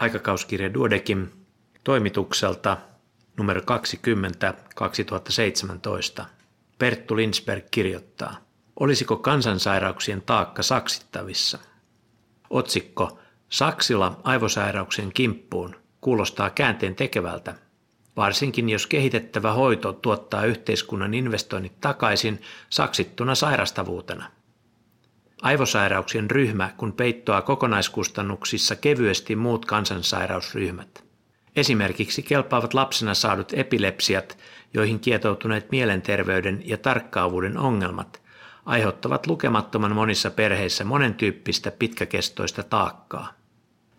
aikakauskirja Duodekim toimitukselta numero 20 2017. Perttu Linsberg kirjoittaa, olisiko kansansairauksien taakka saksittavissa? Otsikko Saksilla aivosairauksien kimppuun kuulostaa käänteen tekevältä, varsinkin jos kehitettävä hoito tuottaa yhteiskunnan investoinnit takaisin saksittuna sairastavuutena. Aivosairauksien ryhmä, kun peittoaa kokonaiskustannuksissa kevyesti muut kansansairausryhmät. Esimerkiksi kelpaavat lapsena saadut epilepsiat, joihin kietoutuneet mielenterveyden ja tarkkaavuuden ongelmat aiheuttavat lukemattoman monissa perheissä monentyyppistä pitkäkestoista taakkaa.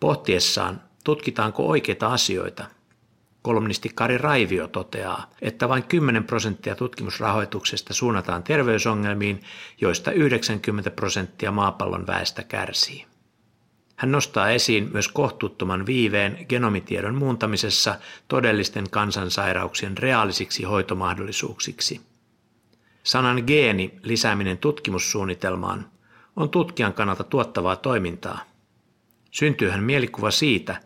Pohtiessaan, tutkitaanko oikeita asioita, kolumnisti Kari Raivio toteaa, että vain 10 prosenttia tutkimusrahoituksesta suunnataan terveysongelmiin, joista 90 prosenttia maapallon väestä kärsii. Hän nostaa esiin myös kohtuuttoman viiveen genomitiedon muuntamisessa todellisten kansansairauksien reaalisiksi hoitomahdollisuuksiksi. Sanan geeni lisääminen tutkimussuunnitelmaan on tutkijan kannalta tuottavaa toimintaa. Syntyyhän mielikuva siitä,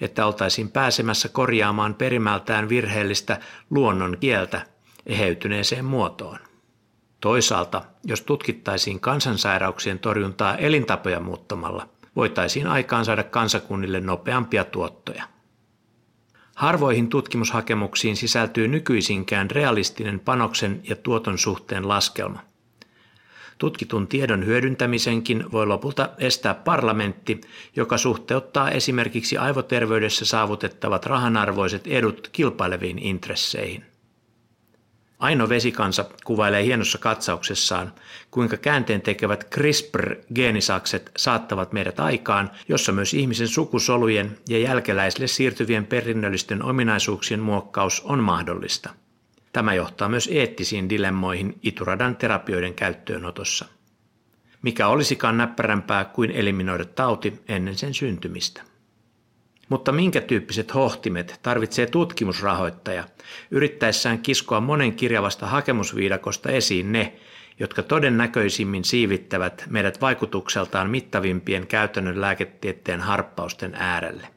että oltaisiin pääsemässä korjaamaan perimältään virheellistä luonnon kieltä eheytyneeseen muotoon. Toisaalta, jos tutkittaisiin kansansairauksien torjuntaa elintapoja muuttamalla, voitaisiin aikaan saada kansakunnille nopeampia tuottoja. Harvoihin tutkimushakemuksiin sisältyy nykyisinkään realistinen panoksen ja tuoton suhteen laskelma. Tutkitun tiedon hyödyntämisenkin voi lopulta estää parlamentti, joka suhteuttaa esimerkiksi aivoterveydessä saavutettavat rahanarvoiset edut kilpaileviin intresseihin. Aino Vesikansa kuvailee hienossa katsauksessaan, kuinka käänteen tekevät CRISPR-geenisakset saattavat meidät aikaan, jossa myös ihmisen sukusolujen ja jälkeläisille siirtyvien perinnöllisten ominaisuuksien muokkaus on mahdollista. Tämä johtaa myös eettisiin dilemmoihin ituradan terapioiden käyttöönotossa. Mikä olisikaan näppärämpää kuin eliminoida tauti ennen sen syntymistä. Mutta minkä tyyppiset hohtimet tarvitsee tutkimusrahoittaja yrittäessään kiskoa monen kirjavasta hakemusviidakosta esiin ne, jotka todennäköisimmin siivittävät meidät vaikutukseltaan mittavimpien käytännön lääketieteen harppausten äärelle?